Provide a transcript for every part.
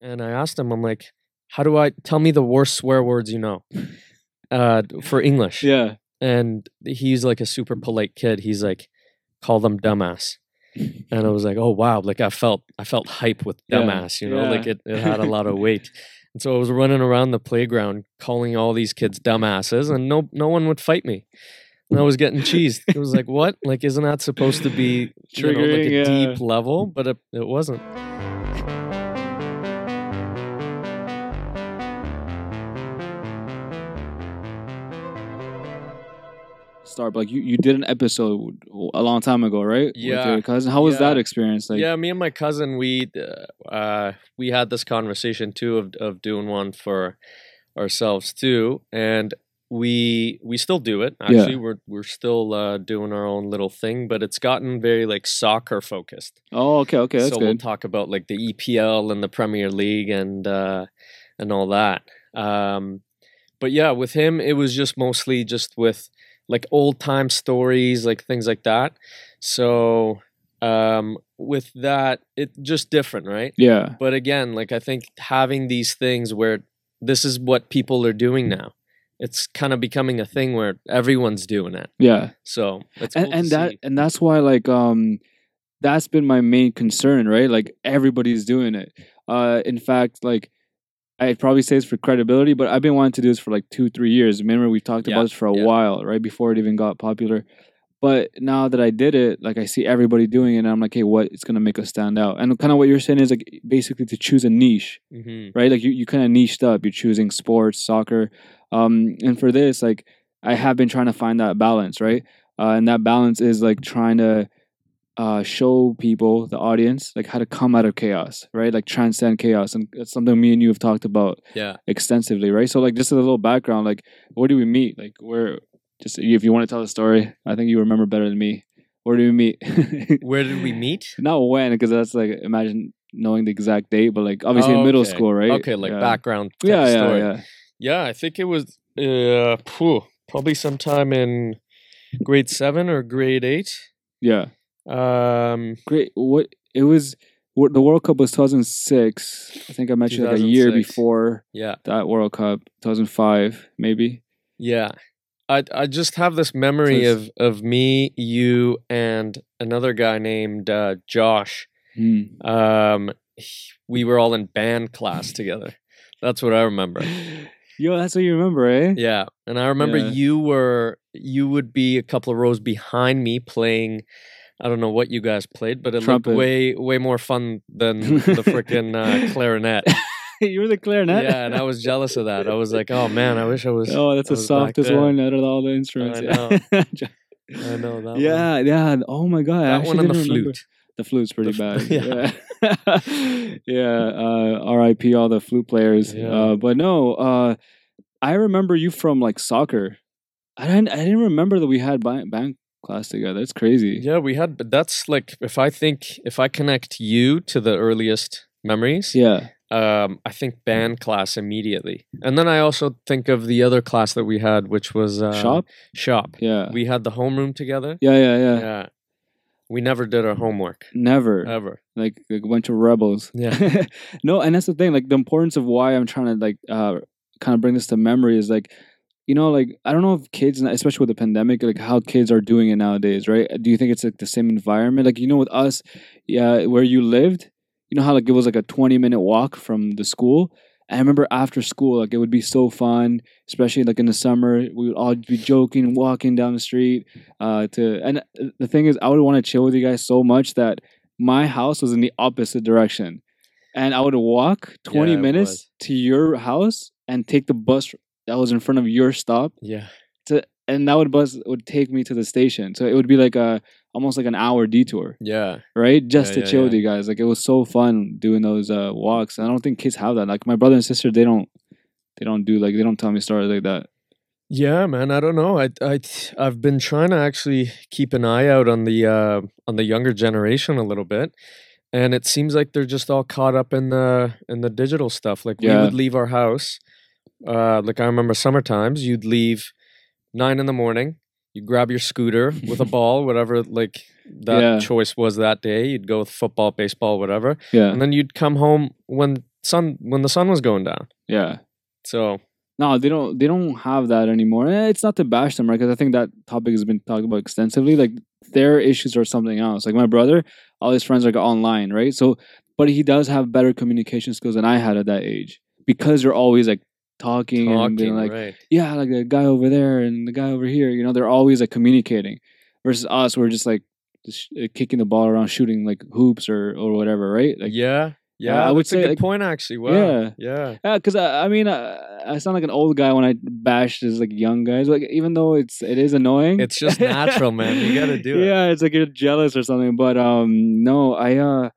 and I asked him, I'm like, how do I tell me the worst swear words you know uh, for English? Yeah. And he's like a super polite kid. He's like, call them dumbass. And I was like, oh wow, like I felt I felt hype with Yeah, dumbass, you know, like it, it had a lot of weight. And so I was running around the playground calling all these kids dumbasses, and no no one would fight me. And I was getting cheesed. It was like, what? Like, isn't that supposed to be you know, like a Triggering, yeah. deep level? But it, it wasn't. Start like you, you did an episode a long time ago, right? With Yeah. your cousin. How was Yeah. that experience? Like yeah, me and my cousin, we uh, uh, we had this conversation too of of doing one for ourselves too, and we we still do it. Yeah. Actually, we're we're still uh, doing our own little thing, but it's gotten very like soccer focused. Oh, okay, okay, that's so we'll talk about like the EPL and the Premier League and uh, and all that. Um, but yeah, with him, it was just mostly just with like old time stories, like things like that. So um, with that, it just different, right? yeah. But again, like I think having these things where this is what people are doing now. It's kind of becoming a thing where everyone's doing it. Yeah. So it's and cool and that see. and that's why like um that's been my main concern right like everybody's doing it uh in fact like i'd probably say it's for credibility but i've been wanting to do this for like two three years remember we've talked Yeah, about this for a yeah. while right before it even got popular but now that i did it like i see everybody doing it and i'm like hey what going to make us stand out and kind of what you're saying is like basically to choose a niche Mhm. right? Like you, you kind of niched up. You're choosing sports, soccer, um, and for this, like I have been trying to find that balance, right? Uh, and that balance is like trying to uh, show people, the audience, like how to come out of chaos, right? Like transcend chaos, and that's something me and you have talked about Yeah. extensively, right? So like just as a little background, like where do we meet? Like where? Just if you want to tell the story, I think you remember better than me. Where do we meet? Where did we meet? Not when, because that's like imagine knowing the exact date, but like obviously in Oh, middle school, right? Okay, like yeah. background. Yeah, yeah, story. yeah. Yeah, I think it was uh, probably sometime in grade seven or grade eight. Yeah. Um, Great. What it was the World Cup was 2006. I think I mentioned like a year before yeah, that World Cup, 2005 maybe. yeah. I I just have this memory of of me, you, and another guy named uh, Josh. Hmm. Um, we were all in band class together. That's what I remember. Yo, that's what you remember, eh? Yeah, and I remember Yeah. you were you would be a couple of rows behind me playing. I don't know what you guys played, but it Trumpet. looked way way more fun than the freaking uh, clarinet. you were the clarinet. yeah, and I was jealous of that. I was like, oh man, I wish I was. Oh, that's I the softest one out of all the instruments. I yeah. I know that. one. yeah, yeah. Oh my god, that actually one and the remember. flute. The flute's pretty The bad. fl- yeah. Yeah. yeah. Uh, R.I.P. all the flute players. Yeah. Uh, but no, uh, I remember you from like soccer. I didn't. I didn't remember that we had band class together. That's crazy. Yeah, we had, but that's like if I think if I connect you to the earliest memories, Yeah. um, I think band class immediately, and then I also think of the other class that we had, which was uh, Shop. Shop. Yeah. We had the homeroom together. yeah. Yeah. Yeah. Yeah, we never did our homework Never. ever. like, like a bunch of rebels. Yeah. no, and that's the thing. Like the importance of why I'm trying to like uh kind of bring this to memory is like, you know, like I don't know if kids, especially with the pandemic, like how kids are doing it nowadays, right? Do you think it's like the same environment? Like you know, with us, yeah, where you lived, you know how like it was like a 20 minute walk from the school. I remember after school, like it would be so fun, especially like in the summer. We would all be joking, walking down the street. Uh, to and the thing is, I would want to chill with you guys so much that my house was in the opposite direction, and I would walk twenty Yeah, minutes was. to your house and take the bus that was in front of your stop, Yeah. to and that would bus would take me to the station. So it would be like a almost like an hour detour, Yeah. right? Just Yeah, to yeah, chill with you guys. Like it was so fun doing those uh, walks. And I don't think kids have that. Like my brother and sister, they don't they don't do like they don't tell me stories like that. Yeah, man. I don't know. I I I've been trying to actually keep an eye out on the uh, on the younger generation a little bit, and it seems like they're just all caught up in the in the digital stuff. Like we would leave our house. Uh, like I remember summer times, you'd leave nine in the morning. You grab your scooter with a ball, whatever like that Yeah. choice was that day. You'd go with football, baseball, whatever, Yeah. and then you'd come home when sun when the sun was going down. Yeah. So No, they don't. They don't have that anymore. Eh, it's not to bash them, right? Because I think that topic has been talked about extensively. Like their issues are something else. Like my brother, all his friends are online, right? So, but he does have better communication skills than I had at that age because you're always like talking, and being like, right? yeah, like the guy over there and the guy over here. You know, they're always like communicating. Versus us, we're just like just uh, kicking the ball around, shooting like hoops or or whatever, right? Like yeah, yeah. I would a say, good like- point actually. Wow. Yeah. yeah. Yeah, because I, I mean, uh, I sound like an old guy when I bash these like young guys. Like even though it's it is annoying, It's just natural, man. You gotta do it. Yeah, it's like you're jealous or something. But um, no, I uh,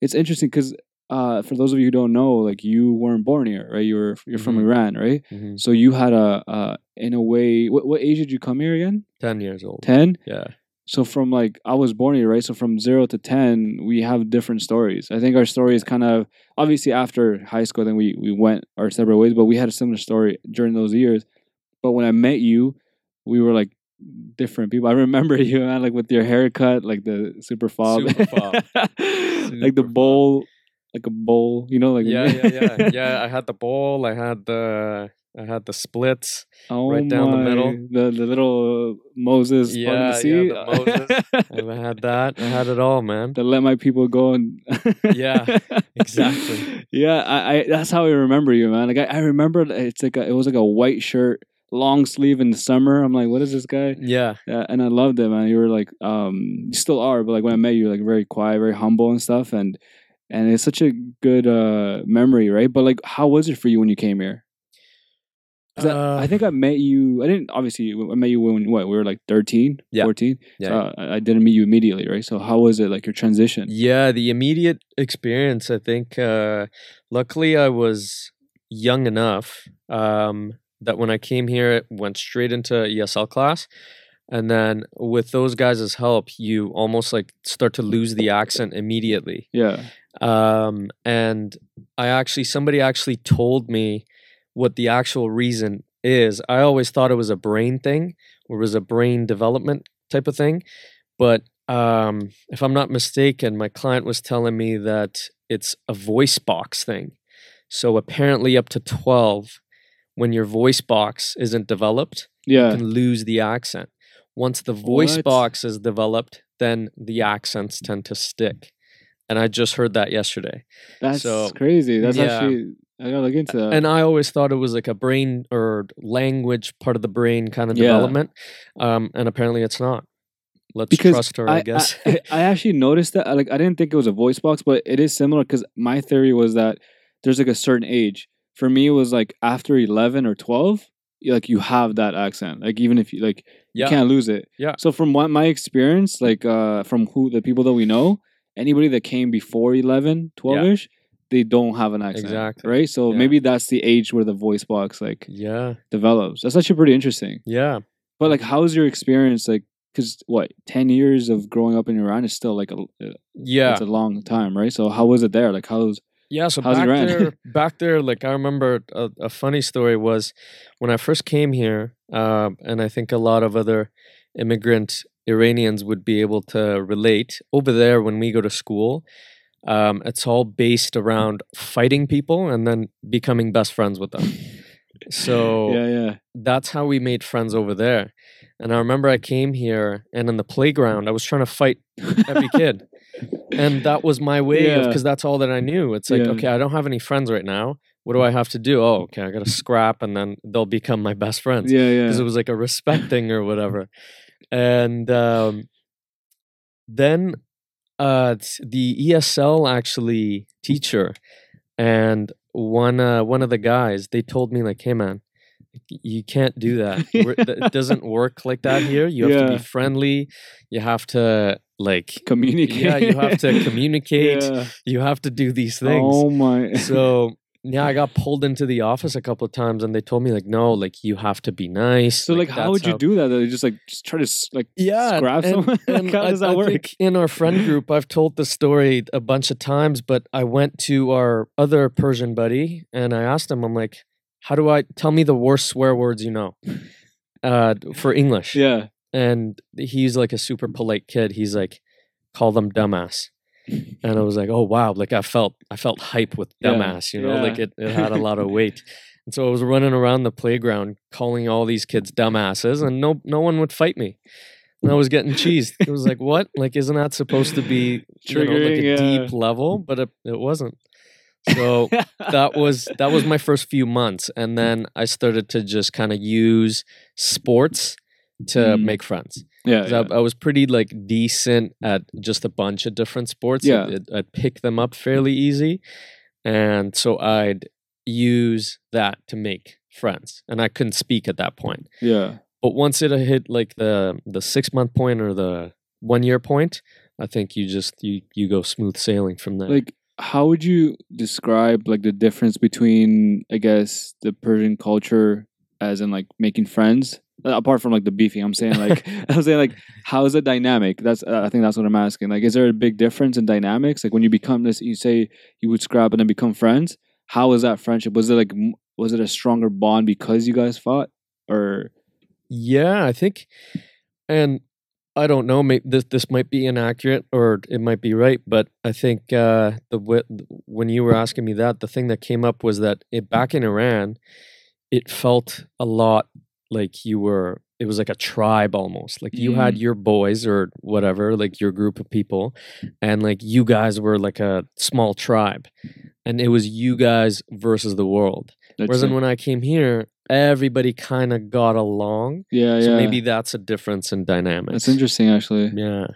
it's interesting because uh, for those of you who don't know, like you weren't born here, right? You were you're from Mhm. Iran, right? Mhm. So you had a uh, in a way, what what age did you come here again? Ten years old. Ten. Yeah. So from like I was born here, right? So from zero to ten, we have different stories. I think our story is kind of obviously after high school, then we we went our separate ways, but we had a similar story during those years. But when I met you, we were like different people. I remember you, man, like with your haircut, like the super fob, Super fob. like the Super bowl, like a bowl, you know, like Yeah, yeah, yeah, yeah. I had the bowl. I had the I had the splits. Oh right down the middle. the the little Moses Yeah, yeah, the Moses. I had that. I had it all, man. to let my people go and Yeah, exactly. yeah I, I that's how i remember you man like i, I remember it's like a, it was like a white shirt long sleeve in the summer i'm like what is this guy Yeah, yeah, and i loved it man you were like um you still are but like when i met you like very quiet very humble and stuff and and it's such a good uh memory right but like how was it for you when you came here? Uh, I, I think I met you. I didn't obviously. I met you when what we were like 13, Yeah. 14. Yeah. So I, I didn't meet you immediately, right? So how was it like your transition? Yeah, the immediate experience, I think, uh, luckily I was young enough um, that when I came here, it went straight into ESL class. And then with those guys' help, you almost like start to lose the accent immediately. Yeah. Um, and I actually, somebody actually told me what the actual reason is. I always thought it was a brain thing, or it was a brain development type of thing. But um, if I'm not mistaken, my client was telling me that it's a voice box thing. So apparently, up to 12, when your voice box isn't developed, Yeah. you can lose the accent. Once the voice What? box is developed, then the accents tend to stick. And I just heard that yesterday. That's So, crazy. That's yeah. actually I gotta look into that. and I always thought it was like a brain or language part of the brain kind of Yeah. development. Um, and apparently it's not. Let's Because trust her, I, guess. I, I actually noticed that. Like, I didn't think it was a voice box, but it is similar because my theory was that there's like a certain age. For me, it was like after eleven or twelve, like you have that accent. Like even if you like, yeah. you can't lose it. Yeah. So from what my experience, like uh from who the people that we know, anybody that came before 11, 12 ish, they don't have an accent. Exactly. Right. So Yeah. maybe that's the age where the voice box like yeah. develops. That's actually pretty interesting. Yeah. But like, how's your experience? Like, because what ten years of growing up in Iran is still like a uh, Yeah. it's a long time, right? So how was it there? Like, how's Yeah, so How's back Iran? there, back there, like I remember a, a funny story was when I first came here, uh, and I think a lot of other immigrant Iranians would be able to relate. Over there, when we go to school, um, it's all based around fighting people and then becoming best friends with them. So yeah, yeah, that's how we made friends over there. And I remember I came here, and in the playground, I was trying to fight every kid and that was my way of because that's all that I knew. It's like, Yeah. okay, I don't have any friends right now. What do I have to do? Oh, okay, I got to scrap, and then they'll become my best friends yeah, yeah. because it was like a respect thing or whatever. And um, then uh, the ESL actually teacher and one uh, one of the guys they told me like, hey man. You can't do that. It doesn't work like that here. You have to be friendly. You have to like Communicate. yeah, you have to communicate. Yeah. You have to do these things. Oh my. So yeah, I got pulled into the office a couple of times, and they told me like, no, like you have to be nice. so like, how would you do that? You just like just try to like Yeah, scrap and- someone. and like, how I- does that I work? in our friend group, I've told the story a bunch of times, but I went to our other Persian buddy and I asked him, I'm like, how do I tell me the worst swear words you know uh, for English? yeah. And he's like a super polite kid. He's like, call them dumbass. And I was like, oh wow, like I felt I felt hype with Yeah, dumbass, you know, like it, it had a lot of weight. And so I was running around the playground calling all these kids dumbasses, and no no one would fight me. And I was getting cheesed. It was like, what? Like, isn't that supposed to be you know, like a yeah. deep level? But it, it wasn't. So that was that was my first few months, and then I started to just kind of use sports to Mm. make friends. Yeah, yeah. I, I was pretty like decent at just a bunch of different sports. Yeah. I'd, I'd pick them up fairly easy, and so I'd use that to make friends. And I couldn't speak at that point, yeah. but once it hit like the the six month point or the one year point, I think you just you you go smooth sailing from there. Like, how would you describe like the difference between, I guess, the Persian culture, as in like making friends, apart from like the beefy I'm saying like, I'm saying like, how is it dynamic? That's uh, I think that's what I'm asking. Like, is there a big difference in dynamics? Like when you become this, you say you would scrap and then become friends. How is that friendship? Was it like, was it a stronger bond because you guys fought, or Yeah, I think, and I don't know. Maybe this this might be inaccurate or it might be right, but I think uh, the when you were asking me that, the thing that came up was that it, back in Iran, it felt a lot like you were. It was like a tribe almost. Like you had your boys or whatever, like your group of people, and like you guys were like a small tribe, and it was you guys versus the world. that's Whereas when I came here, everybody kind of got along. yeah, yeah, So maybe that's a difference in dynamics. that's interesting actually. Yeah.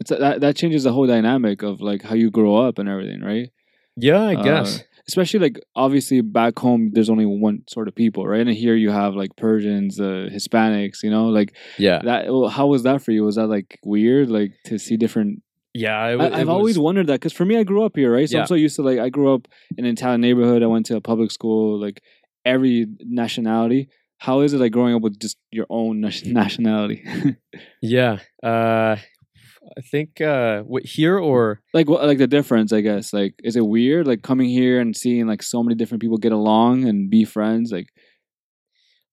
It's that that changes the whole dynamic of like how you grow up and everything, right? Yeah, I Uh, guess. Especially like obviously back home there's only one sort of people right and here you have like persians uh, hispanics you know like yeah. that how was that for you was that like weird like to see different Yeah. It, I, i've always wondered that because for me i grew up here right so Yeah. i'm so used to like i grew up in an italian neighborhood i went to a public school like every nationality how is it like growing up with just your own nationality Yeah. Uh, I think uh, what, here or like what like the difference i guess like is it weird like coming here and seeing like so many different people get along and be friends like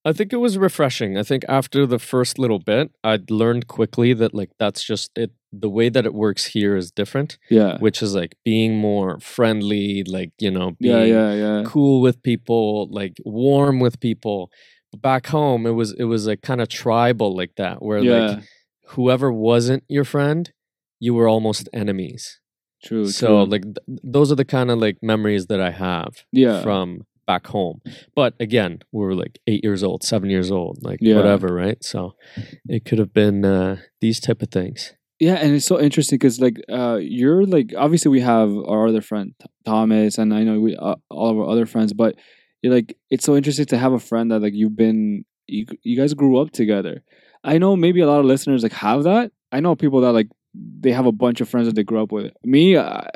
I think it was refreshing. I think after the first little bit, I'd learned quickly that like that's just it. The way that it works here is different, yeah which is like being more friendly, like you know, being yeah yeah yeah cool with people, like warm with people. But back home, it was it was like kind of tribal like that, where yeah like whoever wasn't your friend, you were almost enemies. true so true. like th- those are the kind of like memories that I have yeah from back home. But again, we were like eight years old, seven years old, like Yeah. whatever, right? So it could have been uh, these type of things. Yeah, and it's so interesting because like uh, you're like obviously we have our other friend Th- Thomas, and I know we uh, all of our other friends, but you're like it's so interesting to have a friend that like you've been you you guys grew up together. I know maybe a lot of listeners like have that. I know people that like they have a bunch of friends that they grew up with. Me, I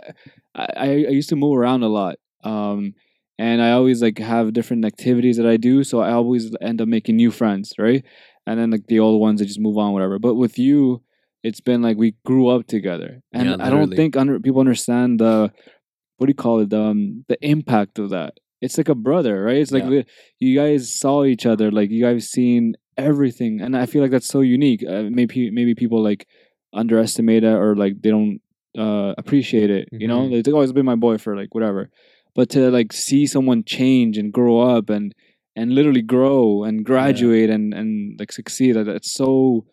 I, I used to move around a lot, um, and I always like have different activities that I do, so I always end up making new friends, right? And then like the old ones, they just move on, whatever. But with you, it's been like we grew up together, and Yeah, I don't think under, people understand the what do you call it the um, the impact of that. It's like a brother, right? It's like Yeah. you guys saw each other, like you guys seen everything, and I feel like that's so unique. Uh, maybe maybe people like underestimate it or like they don't uh, appreciate it. You know, Mhm. they think, "Oh, it's been my boy for like whatever," but to like see someone change and grow up and and literally grow and graduate and and like succeed, that that's so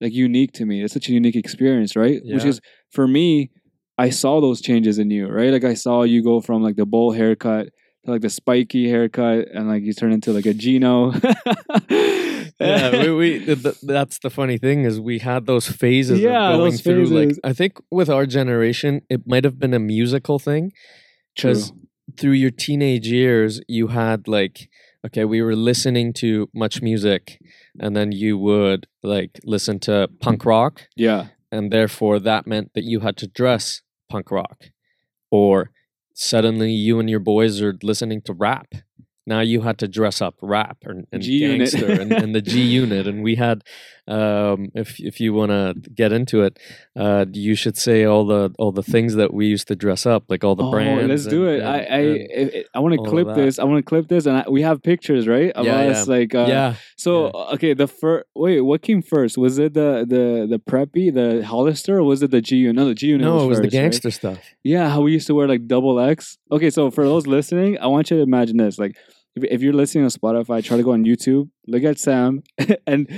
like unique to me. It's such a unique experience, right? Which is for me, I saw those changes in you, right? Like I saw you go from like the bowl haircut like the spiky haircut, and like you turn into like a Gino. yeah, we, we th- th- that's the funny thing is we had those phases Yeah, of going those through like. I think with our generation it might have been a musical thing because through your teenage years you had like okay we were listening to MuchMusic and then you would like listen to punk rock Yeah, and therefore that meant that you had to dress punk rock or suddenly you and your boys are listening to rap. Now you had to dress up rap and, and gangster and, and the g unit and we had um, if if you want to get into it, uh, you should say all the all the things that we used to dress up, like all the oh, brands. let's do it. I and- I and- I, I want to clip this. I want to clip this, and I, we have pictures, right? Of Yeah, us, like uh, yeah, So okay, the first wait, what came first? Was it the the the preppy, the Hollister, or was it the G unit? No, the G unit. no, was it was the first, right? gangster stuff. Yeah, how we used to wear like double X. Okay, so for those listening, I want you to imagine this. Like, if, if you're listening on Spotify, try to go on YouTube, look at Sam, and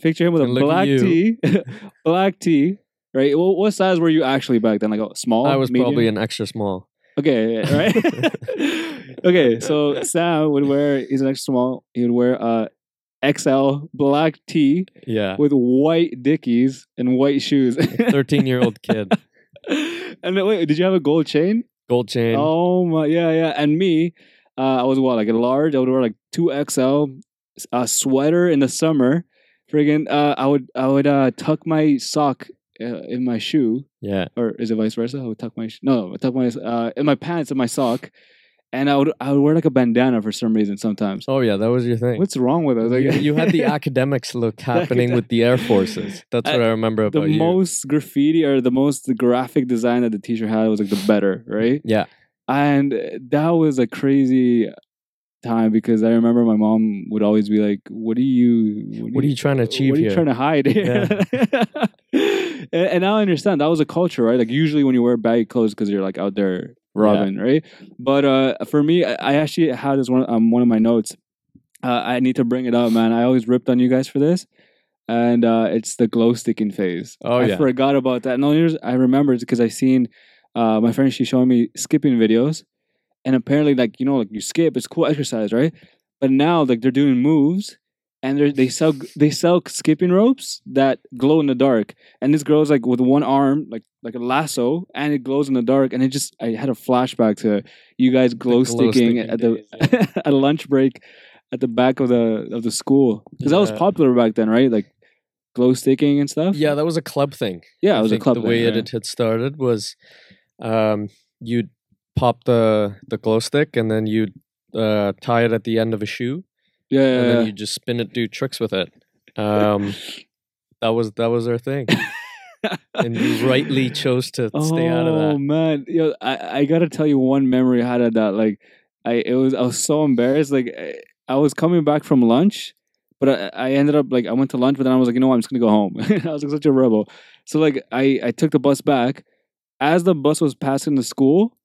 picture him with And a black tee, black tee. Right? Well, what size were you actually back then? Like a small? I was medium? probably an extra small. Okay, right. okay, so Sam would wear. He's an extra small. He would wear a XL black tee Yeah, with white Dickies and white shoes. thirteen year old kid, and then, wait, did you have a gold chain? gold chain. Oh my, yeah, yeah. And me, uh, I was what like a large. I would wear like two XL, a sweater in the summer. Friggin', uh, I would I would uh, tuck my sock uh, in my shoe, Yeah, or is it vice versa? I would tuck my sh- no, I tuck my uh, in my pants in my sock, and I would I would wear like a bandana for some reason sometimes. oh yeah, that was your thing. What's wrong with us? Like, you, you had the Akademiks look happening with the Air Forces. That's what I remember the about you. most graffiti or the most graphic design that the teacher had was like the better, right? Yeah, And that was a crazy time because I remember my mom would always be like, "What are you? what are you trying to achieve what are you here? trying to hide?" and, and now I understand that was a culture, right? Like usually when you wear baggy clothes because you're like out there robbing, right? But uh, for me, I, I actually had this one um, one of my notes. Uh, I need to bring it up, man. I always ripped on you guys for this. And uh, it's the glow sticking phase. Oh, yeah. I yeah. forgot about that. No, I remember because I seen uh, my friend. She showing me skipping videos, and apparently, like you know, like you skip, it's cool exercise, right? But now, like they're doing moves, and they they sell they sell skipping ropes that glow in the dark. And this girl's like with one arm, like like a lasso, and it glows in the dark. And it just I had a flashback to you guys glow, glow sticking sticking at the days, at lunch break at the back of the of the school because that was popular back then, right? Like glow sticking and stuff. yeah, that was a club thing. yeah, it was a club. The thing, way yeah. it had started was, um, you'd pop the the glow stick and then you'd uh, tie it at the end of a shoe, yeah, yeah, and then yeah. you just spin it, do tricks with it. Um, that was that was our thing, and you rightly chose to stay out of that. Oh man, yo, I, I gotta tell you one memory I had of that. Like, I it was I was so embarrassed. Like, I, I was coming back from lunch, but I, I ended up like I went to lunch, but then I was like, you know what, I'm just gonna go home. I was like such a rebel. So like I I took the bus back. As the bus was passing the school,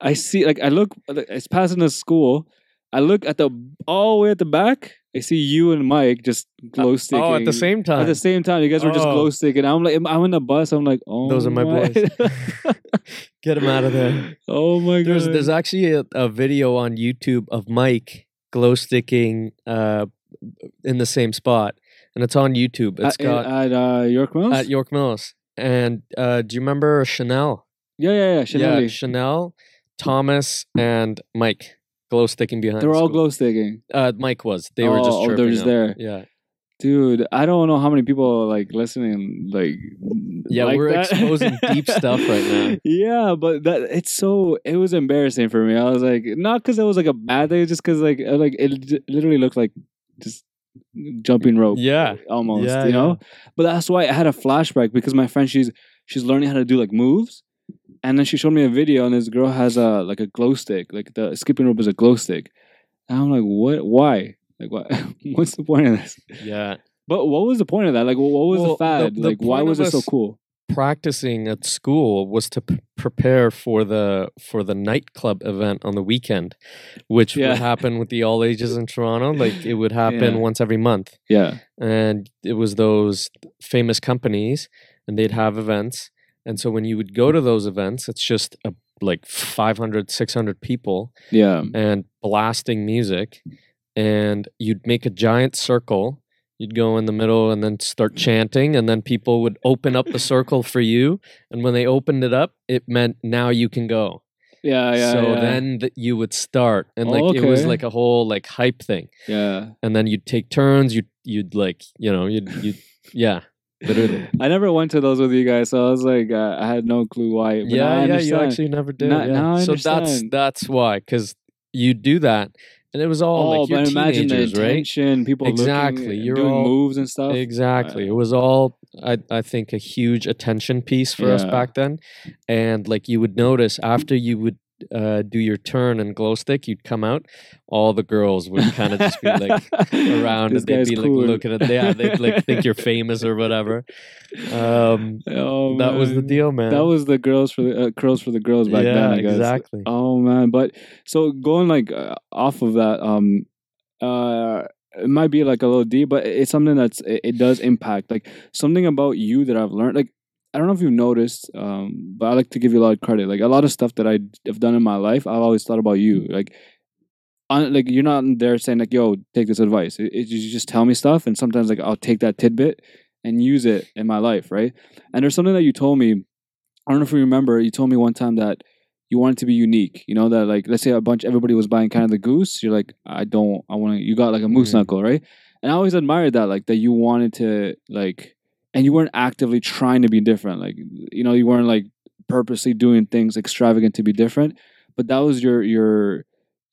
I see like I look it's passing the school. I look at the all the way at the back. I see you and Mike just glow sticking. Oh, at the same time. At the same time, you guys were just Oh. glow sticking. I'm like, I'm in the bus. I'm like, oh, Those are my boys. Get him out of there. oh my god. There's there's actually a, a video on YouTube of Mike glow sticking uh, in the same spot, and it's on YouTube. It's at, got at uh, York Mills. at York Mills. And uh, do you remember Chanel? Yeah, yeah, yeah. Chanel. Yeah, Chanel, Thomas, and Mike glow sticking behind. they were all school. glow sticking, Uh, Mike was. They were just. Oh, oh, they're just him. there. Yeah, dude. I don't know how many people like listening. Like, yeah. like we're that. exposing deep stuff right now. Yeah, but that it's so it was embarrassing for me. I was like, not because it was like a bad thing, just because like uh, like it literally looked like just jumping rope. Yeah, almost Yeah, you know but that's why i had a flashback because my friend she's she's learning how to do like moves and then she showed me a video and this girl has a like a glow stick like the skipping rope is a glow stick and i'm like what why like what what's the point of this yeah. but what was the point of that like what was Well, the fad the- the like why was it so cool Practicing at school was to p- prepare for the for the nightclub event on the weekend, which Yeah. would happen with the all ages in Toronto. Like it would happen Yeah. once every month. yeah and it was those famous companies and they'd have events and so when you would go to those events it's just a, like 500 600 people yeah. and blasting music and you'd make a giant circle. You'd go in the middle and then start chanting and then people would open up the circle for you and when they opened it up it meant now you can go. Yeah yeah so yeah. then th- you would start and like Oh, it was like a whole like hype thing. Yeah. And then you'd take turns. You'd you'd like you know you'd you yeah literally. i never went to those with you guys so i was like uh, i had no clue why but now I yeah, yeah. You actually never did. Now- yeah. now I so that's that's why because you do that, and it was all oh, like you're but imagine the teenagers, right? attention, people Exactly, looking, you're doing all- moves and stuff. Exactly. It was all I I think a huge attention piece for us back then. And like you would notice after you would uh, do your turn and glow stick, you'd come out, all the girls would kind of just be like around and they'd be cool. like looking at yeah, they'd like think you're famous or whatever. Um oh, that was the deal, man. That was the girls for the uh, curls for the girls back yeah, then. I guess. exactly. Oh man, but so going like uh, off of that, um, uh, it might be like a little deep, but it's something that's it, it does impact like something about you that I've learned. Like I don't know if you've noticed, um, but I like to give you a lot of credit. Like a lot of stuff that I have done in my life, I've always thought about you. Like. On, like you're not there saying like yo take this advice it, it- you just tell me stuff and sometimes like i'll take that tidbit and use it in my life right and there's something that you told me i don't know if you remember you told me one time that you want it to be unique. You know that like let's say a bunch everybody was buying Canada Goose. You're like I don't. I want to. You got like a moose Mhm. knuckle, right? And I always admired that like that you wanted to like, and you weren't actively trying to be different. Like you know you weren't like purposely doing things extravagant to be different, but that was your your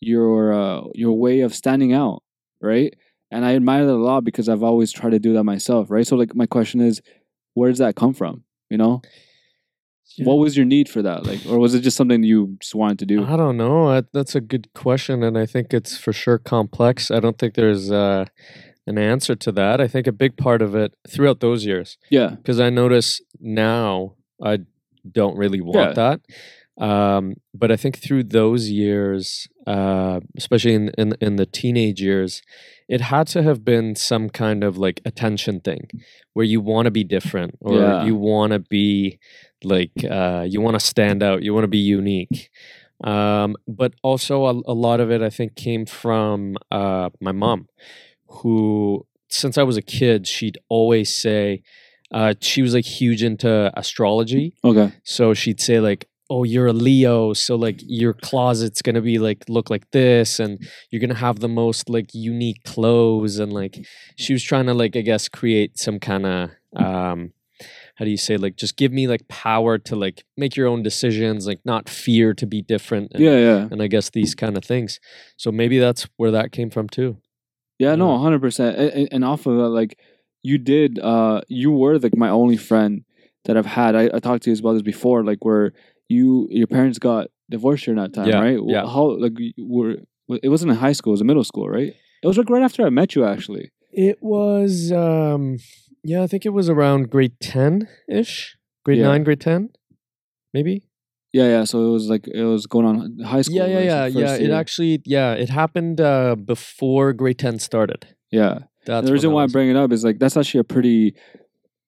your uh, your way of standing out, right? And I admire that a lot because I've always tried to do that myself, right? So like my question is, where does that come from? You know, Yeah. what was your need for that? Like, or was it just something you just wanted to do? I don't know. I, that's a good question, and I think it's for sure complex. I don't think there's uh, an answer to that. I think a big part of it throughout those years, Yeah, because I notice now I don't really want that. Um, but I think through those years, uh, especially in, in in the teenage years, it had to have been some kind of like attention thing, where you want to be different, or Yeah. you want to be like uh, you want to stand out, you want to be unique. Um, but also a, a lot of it, I think, came from uh, my mom, who since I was a kid, she'd always say uh, she was like huge into astrology. okay. So she'd say like, "Oh, you're a Leo, so like your closet's gonna be like look like this, and you're gonna have the most like unique clothes." And like she was trying to like I guess create some kind of um, how do you say like just give me like power to like make your own decisions, like not fear to be different. And, Yeah, yeah, and I guess these kind of things. So maybe that's where that came from too. Yeah. No, hundred percent. And and off of that, like you did, uh, you were like my only friend that I've had. I, I talked to you about this before, like where you your parents got divorced during that time, Yeah, right? Yeah. How like were? It wasn't in high school; it was in middle school, right? It was like right after I met you, actually. It was um yeah, I think it was around grade 10 ish. Grade Yeah. 9, grade 10. Maybe? Yeah, yeah. So it was like it was going on high school. Yeah, yeah, yeah, yeah. It actually yeah, it happened uh before grade 10 started. yeah. That's the reason why I bring it up is like that's actually a pretty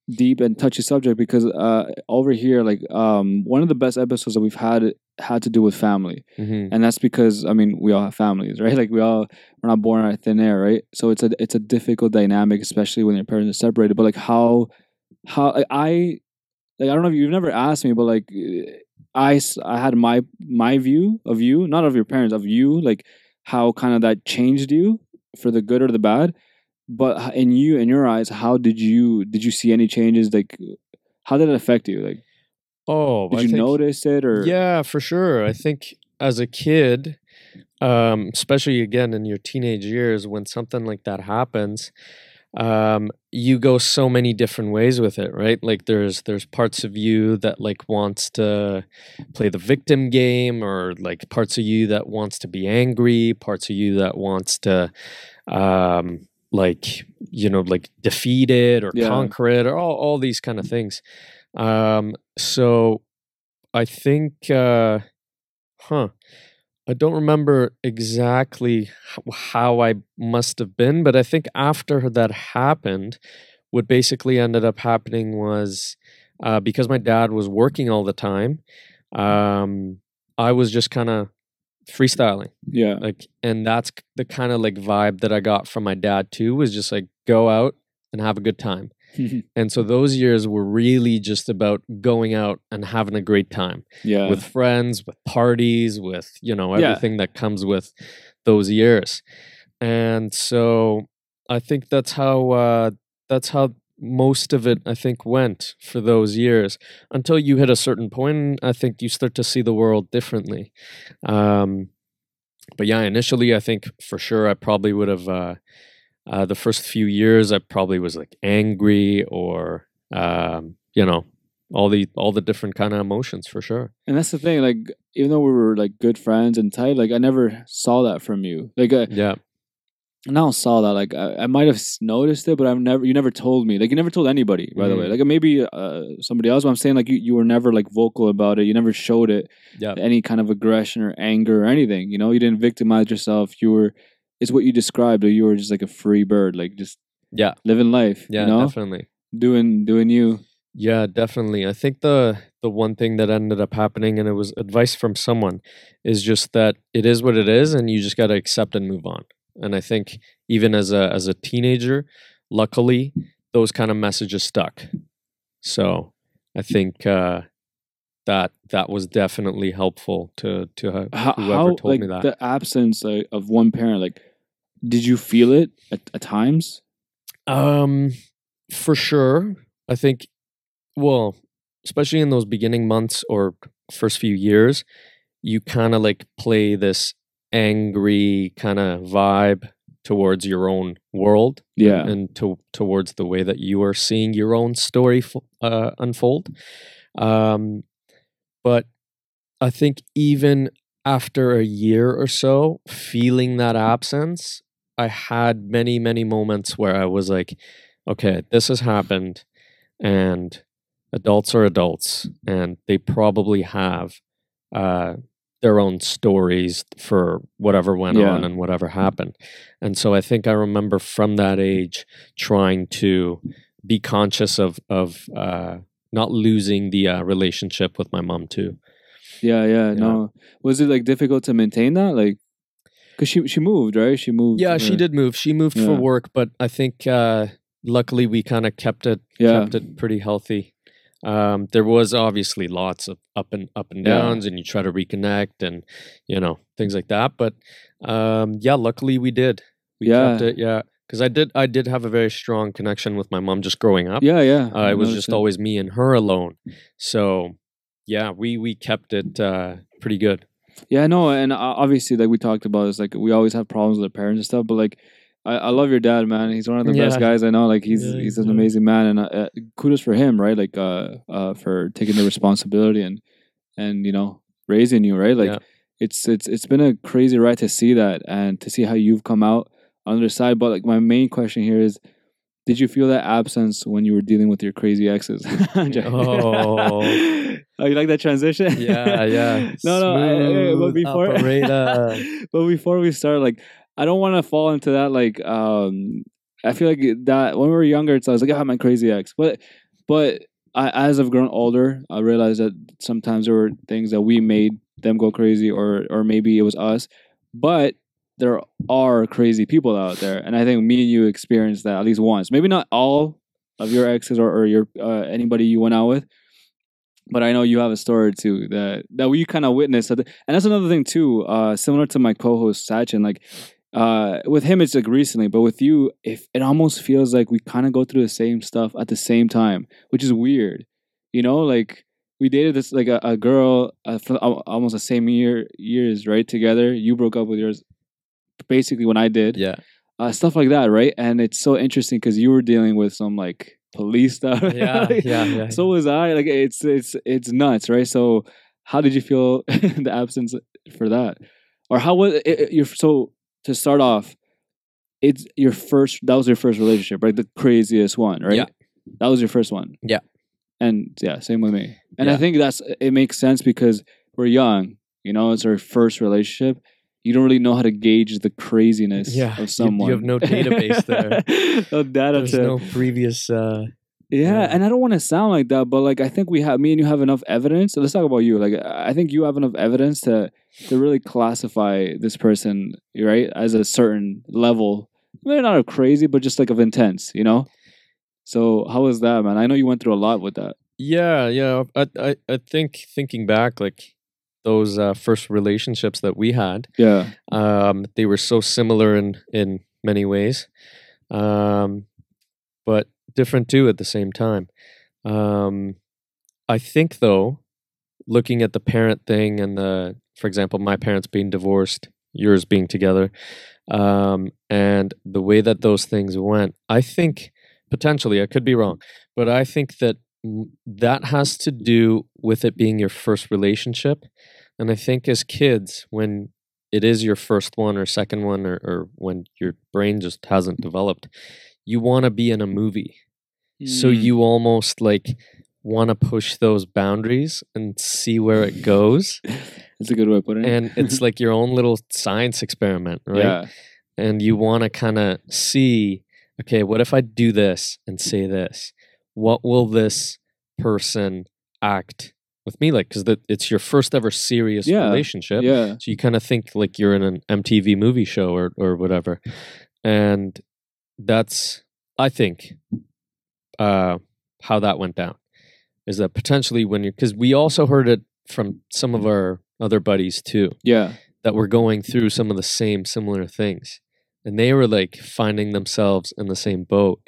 deep and touchy subject because uh over here like um one of the best episodes that we've had had to do with family Mhm. and that's because I mean we all have families right like we all we're not born out of thin air right so it's a it's a difficult dynamic especially when your parents are separated but like how how like, I like I don't know if you've never asked me but like I I had my my view of you not of your parents of you like how kind of that changed you for the good or the bad but in you in your eyes how did you did you see any changes like how did it affect you like Oh, did I you think- notice it or Yeah, for sure. I think as a kid, um, especially again in your teenage years, when something like that happens, um, you go so many different ways with it, right? Like there's there's parts of you that like wants to play the victim game, or like parts of you that wants to be angry, parts of you that wants to um like you know like defeat it or Yeah. conquer it or all, all these kind of things um so i think uh huh i don't remember exactly how i must have been but i think after that happened what basically ended up happening was uh, because my dad was working all the time um i was just kind of freestyling. Yeah. Like and that's the kind of like vibe that i got from my dad too was just like go out and have a good time and so those years were really just about going out and having a great time yeah. with friends with parties with you know Yeah. everything that comes with those years. And so i think that's how uh that's how most of it i think went for those years. Until you hit a certain point i think you start to see the world differently. Um but yeah, initially I think for sure I probably would have uh, uh, the first few years I probably was like angry or um, you know all the all the different kind of emotions for sure. And that's the thing, like even though we were like good friends and tight, like I never saw that from you. Like uh, Yeah, now saw that like I, I might have noticed it but i've never you never told me. Like you never told anybody by the way. Mhm. like maybe uh, somebody else but i'm saying like you, you were never like vocal about it. You never showed it yeah, any kind of aggression or anger or anything you know? You didn't victimize yourself. You were it's what you described or you were just like a free bird like just yeah, living life yeah, you know definitely. doing doing you Yeah, definitely. I think the the one thing that ended up happening, and it was advice from someone, is just that it is what it is, and you just got to accept and move on. And I think even as a as a teenager, luckily, those kind of messages stuck. So I think uh, that that was definitely helpful to to whoever how told like me that. the absence of one parent like did you feel it at, at times Um, for sure. I think, well, especially in those beginning months or first few years, you kind of like play this angry kind of vibe towards your own world yeah and to towards the way that you are seeing your own story uh, unfold. Um, but I think even after a year or so, feeling that absence, I had many, many moments where I was like, okay, this has happened, and adults are adults, and they probably have uh, their own stories for whatever went Yeah. on and whatever happened. And so I think I remember from that age trying to be conscious of of uh, not losing the uh, relationship with my mom too. Yeah, yeah, Yeah. no. Was it like difficult to maintain that? Like, cause she she moved, right? She moved. Yeah, she did move. She moved for work, but I think uh, luckily we kind of kept it Yeah, kept it pretty healthy. Um, there was obviously lots of up and up and Yeah. downs, and you try to reconnect and you know things like that. But um, yeah, luckily we did. We kept Yeah. it. Yeah, because I did. I did have a very strong connection with my mom just growing up. yeah, yeah. uh, it was just always me and her alone. So yeah, we we kept it uh, pretty good. Yeah, no, and obviously, like we talked about, it's like we always have problems with our parents and stuff. But like, I, I love your dad, man. He's one of the best guys I know. Like, he's Yeah, he's an yeah. amazing man, and uh, uh, kudos for him, right? Like, uh, uh, for taking the responsibility and and you know raising you, right? Like, Yeah. it's it's it's been a crazy ride to see that and to see how you've come out on the other side. But like, my main question here is. Did you feel that absence when you were dealing with your crazy exes? Oh. oh, you like that transition? Yeah, yeah. no, no. I- I- but before, but before we start, like, I don't want to fall into that. Like, um, I feel like that when we were younger, it's I was like, ah, my crazy ex. But, but I, as I've grown older, I realized that sometimes there were things that we made them go crazy, or or maybe it was us. But there are crazy people out there, and I think me and you experienced that at least once. Maybe not all of your exes or, or your uh, anybody you went out with, but I know you have a story too that that we kind of witnessed. And that's another thing too. Uh, similar to my co-host Sachin, like uh, with him it's like recently, but with you, if it almost feels like we kind of go through the same stuff at the same time, which is weird. You know, like we dated this like a, a girl uh, for almost the same year years right together. You broke up with yours basically when I did yeah, uh, stuff like that, right? And it's so interesting because you were dealing with some like police stuff. Yeah, yeah, yeah. So was I. Like it's it's it's nuts, right? So how did you feel the absence for that, or how was it, it- your so to start off? It's your first. That was your first relationship, right? The craziest one, right? Yeah. That was your first one. Yeah. And yeah, same with me. And I think that's it makes sense because we're young. You know, it's our first relationship. You don't really know how to gauge the craziness Yeah, you- you have no database there. no data There's to no previous. Uh, yeah, Yeah. and I don't want to sound like that, but like I think we have me and you have enough evidence. So let's talk about you. Like I think you have enough evidence to to really classify this person, right, as a certain level. Maybe not of crazy, but just like of intense, you know. So how was that, man? I know you went through a lot with that. yeah, yeah. I, I, I think thinking back, like those uh, first relationships that we had, Yeah, um, they were so similar in in many ways, um, but different too at the same time. Um, I think though, looking at the parent thing and the, for example, my parents being divorced yours being together, um, and the way that those things went. I think potentially I could be wrong, but I think that that has to do with it being your first relationship, and I think as kids when it is your first one or second one or, or when your brain just hasn't developed you want to be in a movie so Mm. you almost like want to push those boundaries and see where it goes That's a good way of putting it. and it's like your own little science experiment right Yeah. and you want to kind of see okay what if i do this and say this what will this person act with me like? Because it's your first ever serious Yeah, relationship. Yeah. so you kind of think like you're in an MTV movie show or or whatever, and that's I think uh, how that went down is that potentially when you because we also heard it from some of our other buddies too Yeah. that we're going through some of the same similar things, and they were like finding themselves in the same boat,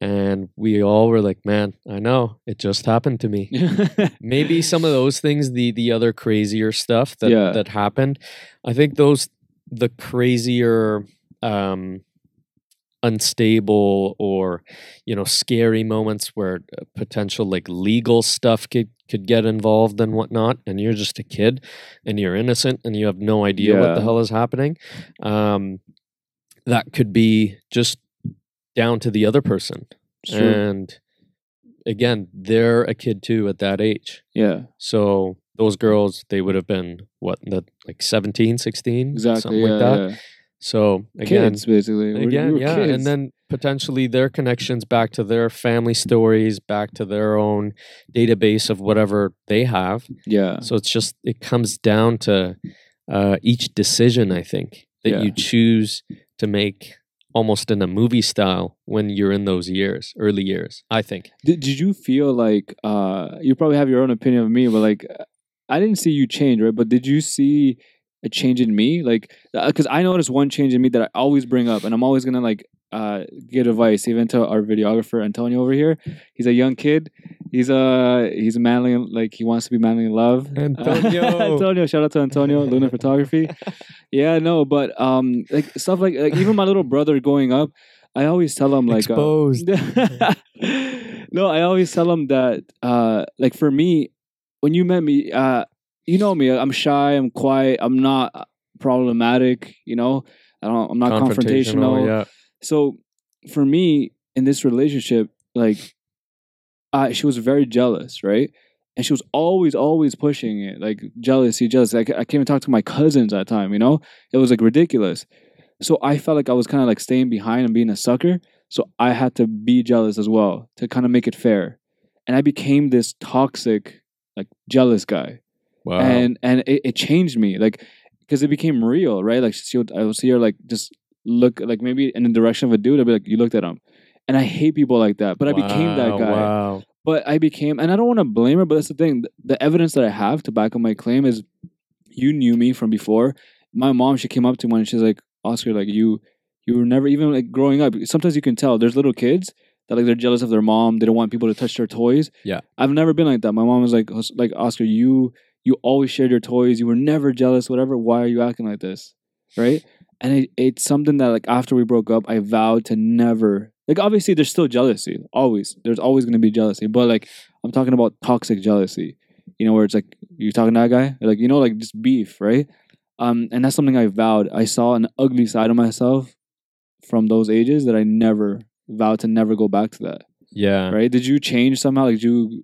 and we all were like, man, I know it just happened to me maybe some of those things the the other crazier stuff that Yeah. that happened i think those the crazier um unstable or you know scary moments where uh, potential like legal stuff could could get involved and whatnot and you're just a kid and you're innocent and you have no idea what the hell is happening um that could be just down to the other person Sure. and again they're a kid too at that age yeah. so those girls they would have been what the like 17 16 Exactly. something yeah, like that yeah. so again kids, basically. We're- again we're yeah kids. and then potentially their connections back to their family stories back to their own database of whatever they have yeah. so it's just it comes down to uh, each decision i think that Yeah. you choose to make almost in a movie style when you're in those years early years i think Did, did you feel like uh you probably have your own opinion of me, but like I didn't see you change, right? But did you see a change in me? Like because I noticed one change in me that I always bring up, and I'm always gonna like uh give advice even to our videographer Antonio over here. He's a young kid. He's uh he's a manly like he wants to be manly in love. Antonio. Antonio, shout out to Antonio, Luna Photography. Yeah, no, but um like stuff like like even my little brother growing up, I always tell him like uh, Exposed. no, I always tell him that uh like for me, when you met me, uh you know me, I'm shy, I'm quiet, I'm not problematic, you know. I don't I'm not confrontational. yeah So for me in this relationship, like uh, she was very jealous, right? And she was always, always pushing it, like jealousy, jealousy. Like I can't even talk to my cousins at the time, you know? It was like ridiculous. So I felt like I was kind of like staying behind and being a sucker. So I had to be jealous as well to kind of make it fair. And I became this toxic, like jealous guy wow and and it, it changed me like because it became real right like she would, i would see her like just look like maybe in the direction of a dude i'd be like you looked at him. And i hate people like that but i became that guy. wow. But i became and i don't want to blame her but that's the thing. The, the evidence that i have to back up my claim is you knew me from before. My mom she came up to me and she's like oscar like you you were never even like growing up. Sometimes you can tell there's little kids that like they're jealous of their mom they don't want people to touch their toys. Yeah. i've never been like that. My mom was like like oscar you you always shared your toys you were never jealous whatever why are you acting like this? Right and it, it's something that like after we broke up i vowed to never like obviously there's still jealousy always. There's always going to be jealousy but like i'm talking about toxic jealousy you know where it's like you're talking to that guy? Like you know like just beef right? Um and that's something i vowed. I saw an ugly side of myself from those ages that i never vowed to never go back to that yeah. right? Did you change somehow? Like you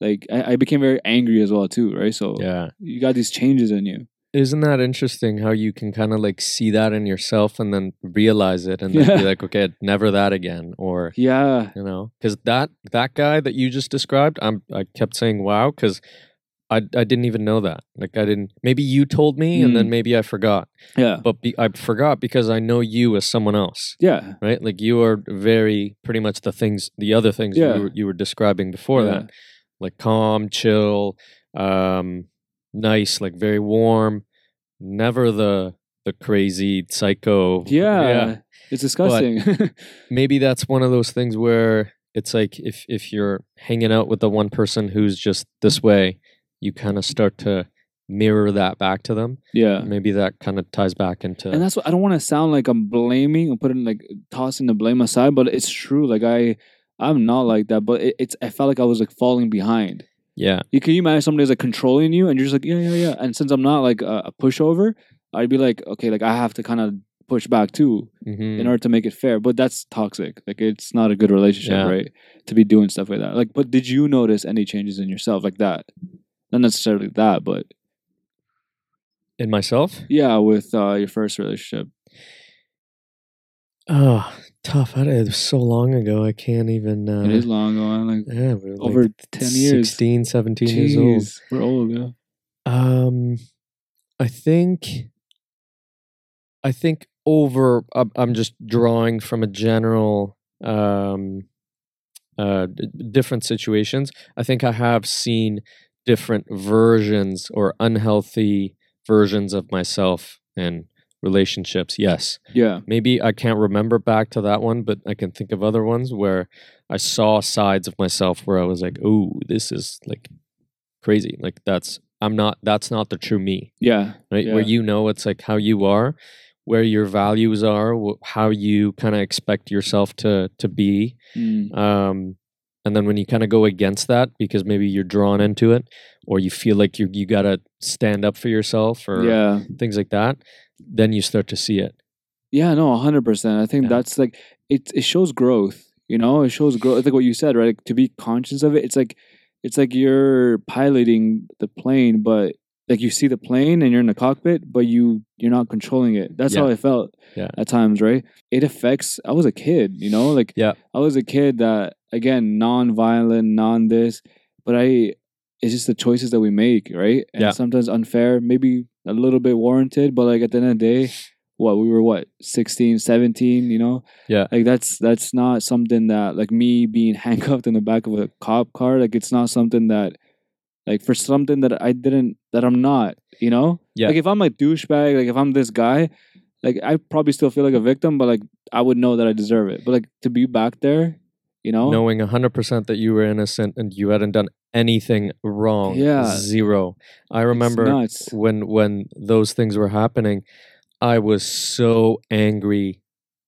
like I, I became very angry as well too right? So yeah. you got these changes in you Isn't that interesting how you can kind of like see that in yourself and then realize it and then be like, okay, never that again, or yeah you know, because that that guy that you just described, I'm I kept saying wow because I I didn't even know that. Like I didn't. Maybe you told me, and then Mm. maybe I forgot. yeah But be, I forgot because I know you as someone else, yeah right? Like you are very pretty much the things, the other things Yeah. you were, you were describing before Yeah. that, like calm, chill, um, nice, like very warm. Never the the crazy psycho. yeah, it's disgusting Maybe that's one of those things where it's like if if you're hanging out with the one person who's just this way, you kind of start to mirror that back to them. yeah. Maybe that kind of ties back into and that's what I don't want to sound like I'm blaming and putting like tossing the blame aside, but it's true. Like I, I'm not like that, but it, it's I felt like I was like falling behind. Yeah, You can you imagine somebody's like controlling you, and you're just like yeah yeah yeah. And since I'm not like a, a pushover, I'd be like okay, like I have to kind of push back too hmm in order to make it fair. But that's toxic. Like it's not a good relationship, Yeah. right? To be doing stuff like that. Like, but did you notice any changes in yourself like that? Not necessarily that, but in myself. yeah, with uh, your first relationship. Oh, tough. I, it was so long ago. I can't even. Uh, it is long ago, like Yeah, we were like over ten years. 16, 17 years old. We're old, yeah. Um, I think, I think over. I'm- I'm just drawing from a general, um, uh, different situations. I think I have seen different versions or unhealthy versions of myself in relationships. Yes, Yeah. maybe I can't remember back to that one, but I can think of other ones where I saw sides of myself where I was like, "Oh, this is like crazy. Like that's I'm not that's not the true me." Yeah. Right? Yeah. Where you know it's like how you are, where your values are, wh- how you kind of expect yourself to to be. Mm. Um and then when you kind of go against that because maybe you're drawn into it or you feel like you you got to stand up for yourself or Yeah. things like that, then you start to see it. Yeah, no, hundred percent. I think Yeah. that's like it. It shows growth. You know, it shows growth. It's like what you said, right? Like, to be conscious of it. It's like it's like you're piloting the plane, but like you see the plane and you're in the cockpit, but you you're not controlling it. That's how I felt Yeah. at times, right? It affects. I was a kid, you know, like Yeah. I was a kid that again non-violent, non this, but I. It's just the choices that we make, right? And Yeah. sometimes unfair, maybe a little bit warranted, but like at the end of the day, what we were what 16 17 you know Yeah. like that's that's not something that like me being handcuffed in the back of a cop car like it's not something that like for something that i didn't that i'm not you know? Yeah. like if i'm a douchebag like if i'm this guy like i probably still feel like a victim but like i would know that i deserve it. But like to be back there you know? Knowing 100% that you were innocent and you hadn't done anything wrong Yeah. zero. I remember when when those things were happening i was so angry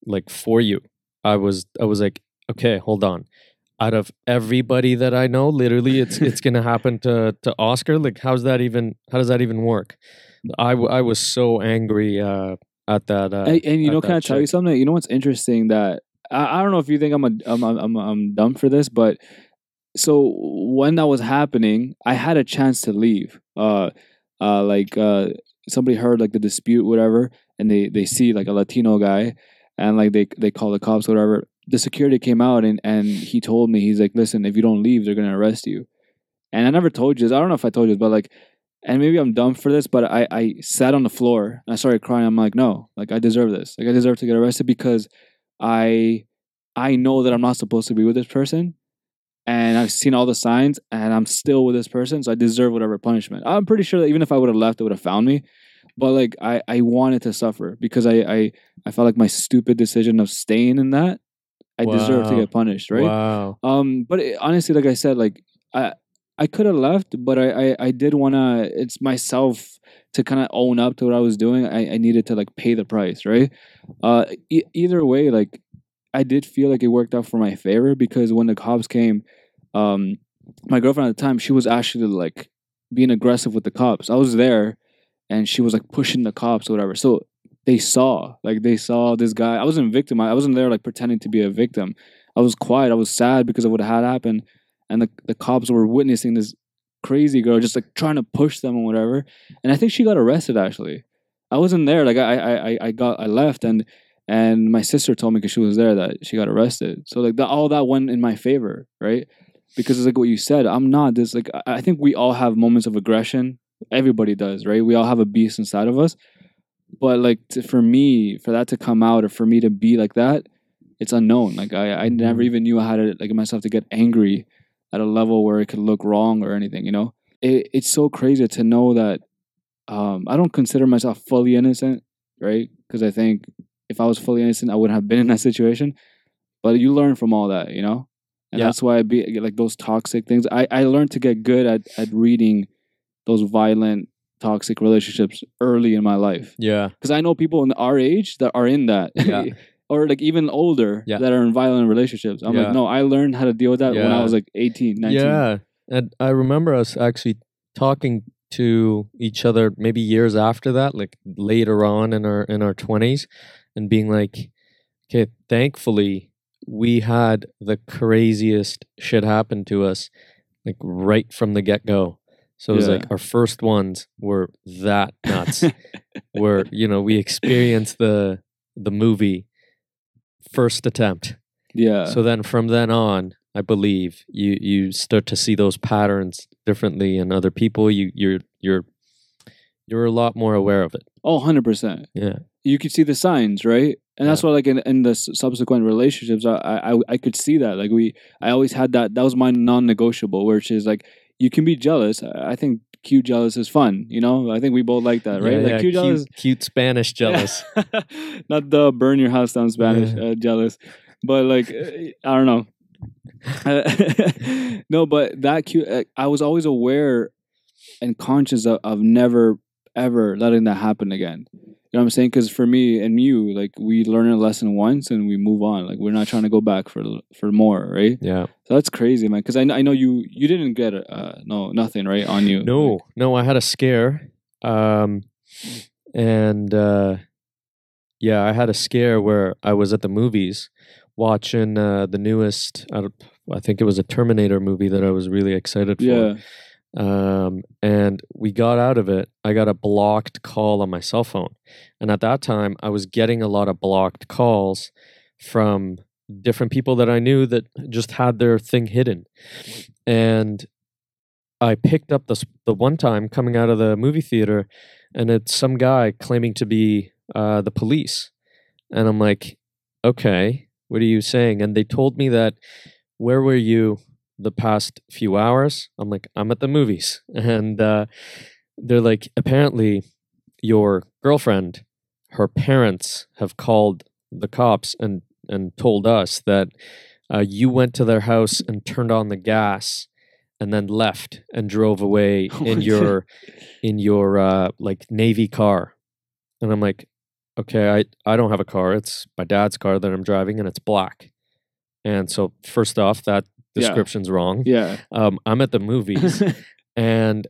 like for you. I was i was like okay hold on out of everybody that i know literally it's it's gonna happen to to oscar like how's that even how does that even work i w- i was so angry uh at that uh and, and you know, can I tell you something? You know what's interesting that I, I don't know if you think I'm a I'm, I'm I'm I'm dumb for this, but so when that was happening, I had a chance to leave. Uh, uh, like uh, somebody heard like the dispute, whatever, and they they see like a Latino guy, and like they they call the cops, whatever. The security came out and and he told me he's like, listen, if you don't leave, they're gonna arrest you. And I never told you this. I don't know if I told you, this, but like and maybe I'm dumb for this, but I, I sat on the floor and I started crying. I'm like, no, like I deserve this. Like I deserve to get arrested because I I know that I'm not supposed to be with this person. And I've seen all the signs and I'm still with this person. So I deserve whatever punishment. I'm pretty sure that even if I would have left, they would have found me. But like I, I wanted to suffer because I, I I felt like my stupid decision of staying in that, I deserve to get punished, right? wow Um, but it, honestly, like I said, like I I could have left, but I I, I did wanna. It's myself to kind of own up to what I was doing. I, I needed to like pay the price, right? Uh, e- either way, like I did feel like it worked out for my favor because when the cops came, um, my girlfriend at the time she was actually like being aggressive with the cops. I was there, and she was like pushing the cops or whatever. So they saw, like they saw this guy. I wasn't victim. I wasn't there like pretending to be a victim. I was quiet. I was sad because of what had happened, and the the cops were witnessing this crazy girl just like trying to push them and whatever. And I think she got arrested. Actually, I wasn't there. Like I I I- got I left and and my sister told me because she was there that she got arrested. So like all that went in my favor, right? Because it's like what you said. I'm not this like I think we all have moments of aggression. Everybody does, right? We all have a beast inside of us. But like to, for me, for that to come out or for me to be like that, it's unknown. Like I, I never Mhm. even knew how to like myself to get angry at a level where it could look wrong or anything. You know, it, it's so crazy to know that um, I don't consider myself fully innocent, right? Because I think if I was fully innocent, I wouldn't have been in that situation. But you learn from all that, you know, and Yeah. that's why I be like those toxic things. I I learned to get good at at reading those violent toxic relationships early in my life Yeah. because I know people in our age that are in that. Yeah. or like even older Yeah. that are in violent relationships. I'm like, no, I learned how to deal with that when I was like 18, 19. Yeah. And I remember us actually talking to each other maybe years after that, like later on in our in our twenties, and being like, okay, thankfully we had the craziest shit happen to us, like right from the get go. So it was like our first ones were that nuts. where, you know, we experienced the the movie first attempt. yeah. So then from then on, I believe you you start to see those patterns differently in other people. You you're you're you're a lot more aware of it. oh, 100%. Yeah. You could see the signs, right? And that's why, like in, in the subsequent relationships, I, I I could see that. Like we, I always had that. That was my non-negotiable, which is like you can be jealous. I think cute jealous is fun. You know, I think we both like that, right? Yeah, like yeah, cute jealous, cute Spanish jealous. not the burn your house down Spanish Yeah. uh, jealous, but like uh, I don't know. no, but that cute. Uh, I was always aware and conscious of, of never ever letting that happen again. You know what I'm saying? Because for me and you, like we learn a lesson once and we move on. Like we're not trying to go back for for more, right? yeah. So that's crazy, man. Because I, I know you you didn't get uh no nothing right on you. No, Like, no, I had a scare. Um and uh yeah, I had a scare where I was at the movies watching uh the newest I, I think it was a Terminator movie that I was really excited for. yeah. Um, and we got out of it. I got a blocked call on my cell phone, and at that time, I was getting a lot of blocked calls from different people that I knew that just had their thing hidden, and I picked up this the one time coming out of the movie theater, and it's some guy claiming to be uh, the police, and I'm like, okay, what are you saying? And they told me that, where were you the past few hours? I'm like, I'm at the movies. And uh, they're like, apparently, your girlfriend, her parents have called the cops and, and told us that uh, you went to their house and turned on the gas and then left and drove away Oh in your in your uh, like navy car and i'm like okay i i don't have a car it's my dad's car that i'm driving and it's black and so first off that Yeah. description's wrong Yeah. um, i'm at the movies and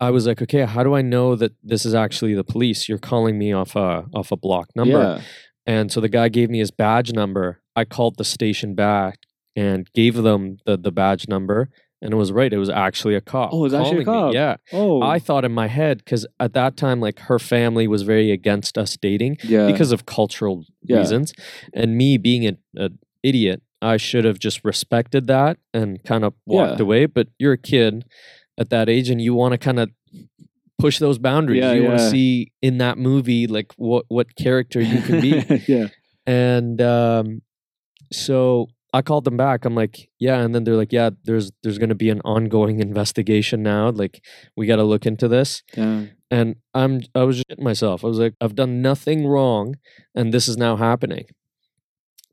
i was like okay how do i know that this is actually the police you're calling me off a off a block number Yeah. and so the guy gave me his badge number. I called the station back and gave them the, the badge number. And it was right. It was actually a cop. Oh, it was actually a calling me. cop. Yeah. Oh. I thought in my head, because at that time, like her family was very against us dating yeah. because of cultural Yeah. reasons. And me being an idiot, I should have just respected that and kind of walked Yeah. away. But you're a kid at that age and you want to kind of push those boundaries. Yeah, you want to see in that movie like what what character you can be. yeah. And um, so I called them back. I'm like, yeah, and then they're like, yeah, there's there's going to be an ongoing investigation now. Like, we got to look into this. Yeah. And I'm I was just shitting myself. I was like, I've done nothing wrong, and this is now happening.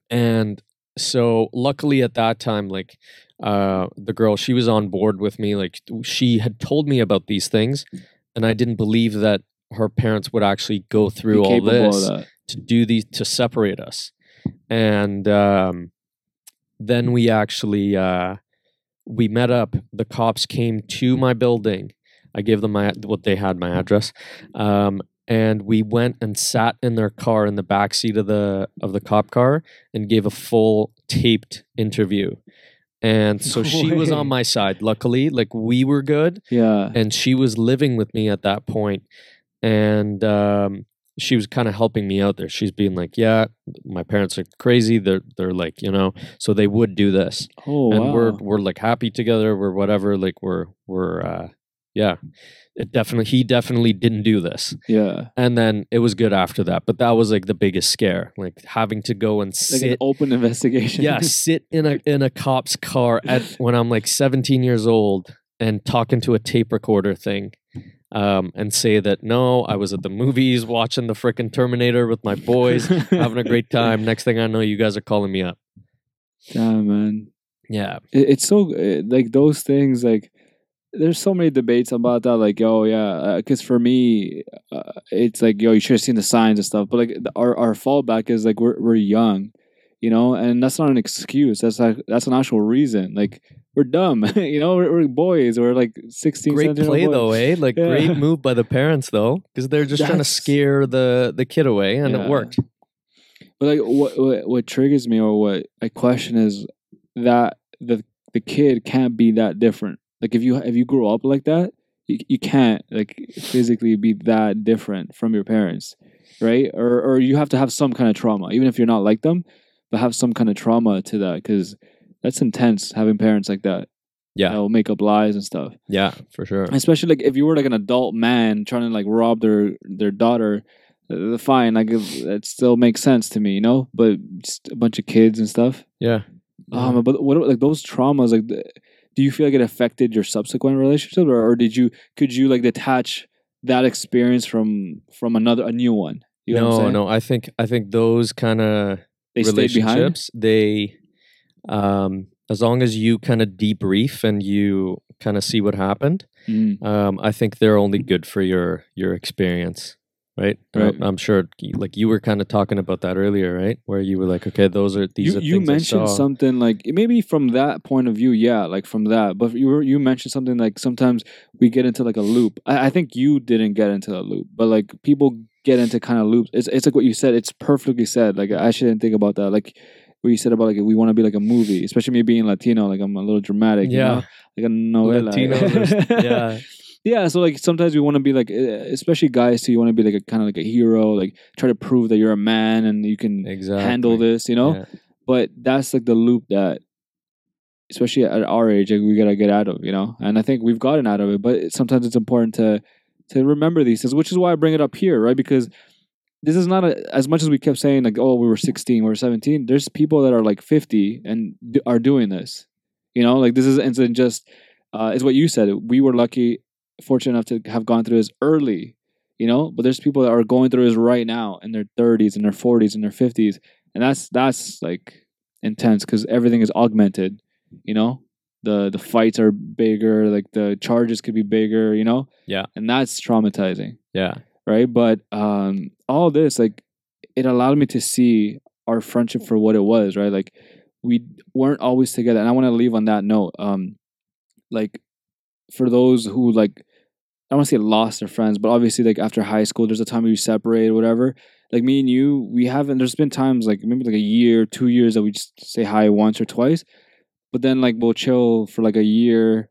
And so luckily at that time, like uh, the girl, she was on board with me. Like she had told me about these things, and I didn't believe that her parents would actually go through all this to do these to separate us and um, then we actually uh, we met up the cops came to my building i gave them my what they had my address um, and we went and sat in their car in the back seat of the of the cop car and gave a full taped interview. And so No she was on my side. Luckily like we were good Yeah. and she was living with me at that point. And um, she was kind of helping me out there. She's being like yeah my parents are crazy. They're they're like you know so they would do this. Oh and wow. we're we're like happy together. We're whatever. Like we're we're uh yeah it definitely he definitely didn't do this yeah. and then it was good after that but that was like the biggest scare like having to go and Like an sit open investigation. yeah sit in a in a cop's car at when i'm like 17 years old and talking to a tape recorder thing um, and say that no i was at the movies watching the frickin' terminator with my boys having a great time next thing i know you guys are calling me up Damn, man. yeah It, it's so uh, like those things like there's so many debates about that. Like, oh yeah, because for me, uh, it's like yo, you should have seen the signs and stuff. But like our our fallback is like we're we're young, you know, and that's not an excuse. That's like that's an actual reason. Like we're dumb, you know, we're, we're boys. We're like 16, Great 17 play boys. though, eh? Like Yeah. great move by the parents though, because they're just trying to scare the the kid away, and Yeah. it worked. But like what, what what triggers me or what I question is that the the kid can't be that different. Like if you if you grow up like that, you, you can't like physically be that different from your parents, right? Or or you have to have some kind of trauma, even if you're not like them, but have some kind of trauma to that because that's intense having parents like that. Yeah. that will make up lies and stuff. Yeah, for sure. Especially like if you were like an adult man trying to like rob their their daughter, uh, fine, like it, it still makes sense to me, you know. But just a bunch of kids and stuff. Yeah. Um, but what like those traumas? Like, the, do you feel like it affected your subsequent relationship, or, or did you could you like detach that experience from from another a new one? You know what I'm no, no. I think I think those kind of they stayed behind. relationships, they, um, as long as you kind of debrief and you kind of see what happened, Mm. um, I think they're only good for your your experience, right? Right. I'm sure, like you were kind of talking about that earlier, right? Where you were like, okay, those are these You, are you mentioned something like maybe from that point of view, yeah, like from that. But you were you mentioned something like sometimes we get into like a loop. I, I think you didn't get into a loop, but like people get into kind of loops. It's it's like what you said. It's perfectly said. Like I shouldn't think about that. Like what you said about like we want to be like a movie, especially me being Latino. Like I'm a little dramatic. you Yeah. know? like a novela. Latinos are- yeah, Yeah, so like sometimes we want to be like, eh, especially guys too. You want to be like a kind of like a hero, like try to prove that you're a man and you can exactly. handle this, you know. Yeah. But that's like the loop that, especially at our age, like, we gotta get out of, you know. And I think we've gotten out of it, but sometimes it's important to to remember these things, which is why I bring it up here, right? Because this is not a, as much as we kept saying like, oh, we were 16, we were 17. There's people that are like 50 and d- are doing this, you know. Like this is isn't just uh, is what you said. We were lucky, fortunate enough to have gone through this early, you know. But there's people that are going through this right now in their 30s, in their 40s, in their 50s, and that's that's like intense because everything is augmented, you know. The the fights are bigger, like the charges could be bigger, you know. Yeah. and that's traumatizing Yeah. right? But um, all this, like, it allowed me to see our friendship for what it was, right? Like, we weren't always together, and I want to leave on that note. Um, like, for those who like, I don't want to say lost their friends, but obviously, like after high school, there's a time you separate or whatever. Like me and you, we haven't. There's been times like maybe like a year, two years that we just say hi once or twice, but then like we'll chill for like a year.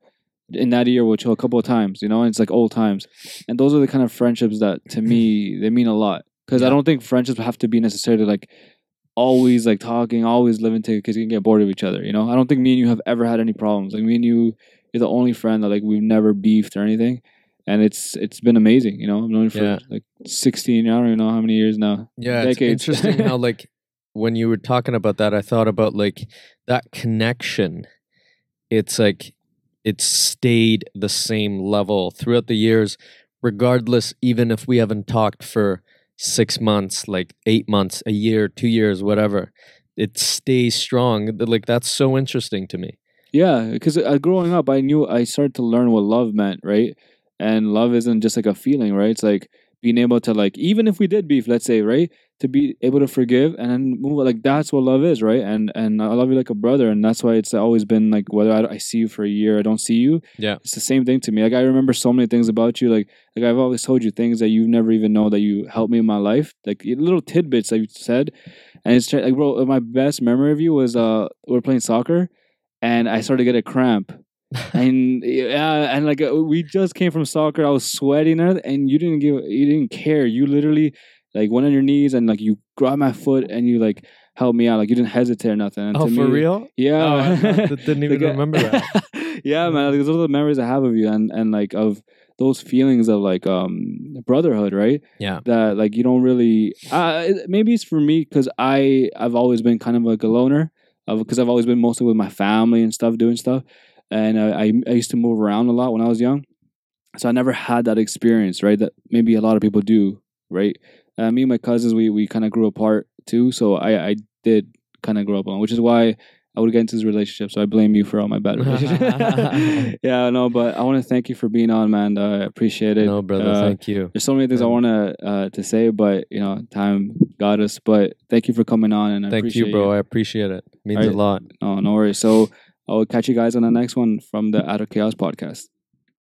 In that year, we'll chill a couple of times, you know, and it's like old times and those are the kind of friendships that to me they mean a lot because I don't think friendships have to be necessarily like always like talking, always living together because you can get bored of each other. You know, I don't think me and you have ever had any problems. Like me and you, you're the only friend that like we've never beefed or anything, and it's it's been amazing. You know, I've known for Yeah. like sixteen. I don't even know how many years now. Yeah, it's interesting how like when you were talking about that, I thought about like that connection. It's like it stayed the same level throughout the years, regardless. Even if we haven't talked for six months, like eight months, a year, two years, whatever, it stays strong. Like that's so interesting to me. Yeah, because uh, growing up, I knew I started to learn what love meant, right? And love isn't just like a feeling, right? It's like being able to like, even if we did beef, let's say, right, to be able to forgive and then move. on. Like that's what love is, right? And and I love you like a brother, and that's why it's always been like whether I, I see you for a year, I don't see you. Yeah. it's the same thing to me. Like I remember so many things about you. Like like I've always told you things that you never even know that you helped me in my life. Like little tidbits that you said, and it's like bro, my best memory of you was uh we're playing soccer and I started to get a cramp. and yeah, and like uh, we just came from soccer. I was sweating and and you didn't give, you didn't care. You literally like went on your knees and like you grabbed my foot and you like helped me out. Like you didn't hesitate or nothing. And Oh, for real? Yeah, Oh, I didn't even Like, uh, remember that. yeah, man. Like, those are the memories I have of you, and and like of those feelings of like um brotherhood, right? Yeah. that like you don't really uh, maybe it's for me because i i've always been kind of like a loner because i've always been mostly with my family and stuff doing stuff and I, I used to move around a lot when i was young so i never had that experience right that maybe a lot of people do right uh, me and my cousins we, we kind of grew apart too so i i did kind of grow up alone which is why I would get into this relationship. So I blame you for all my bad relationships. yeah, no, but I want to thank you for being on, man. I appreciate it. no, brother. Uh, thank you. There's so many things I want to uh, to say, but you know, time got us. But thank you for coming on, and I Thank you, bro. I appreciate it. Means Alright. a lot. No, no worries. So I will catch you guys on the next one from the Out of Chaos podcast.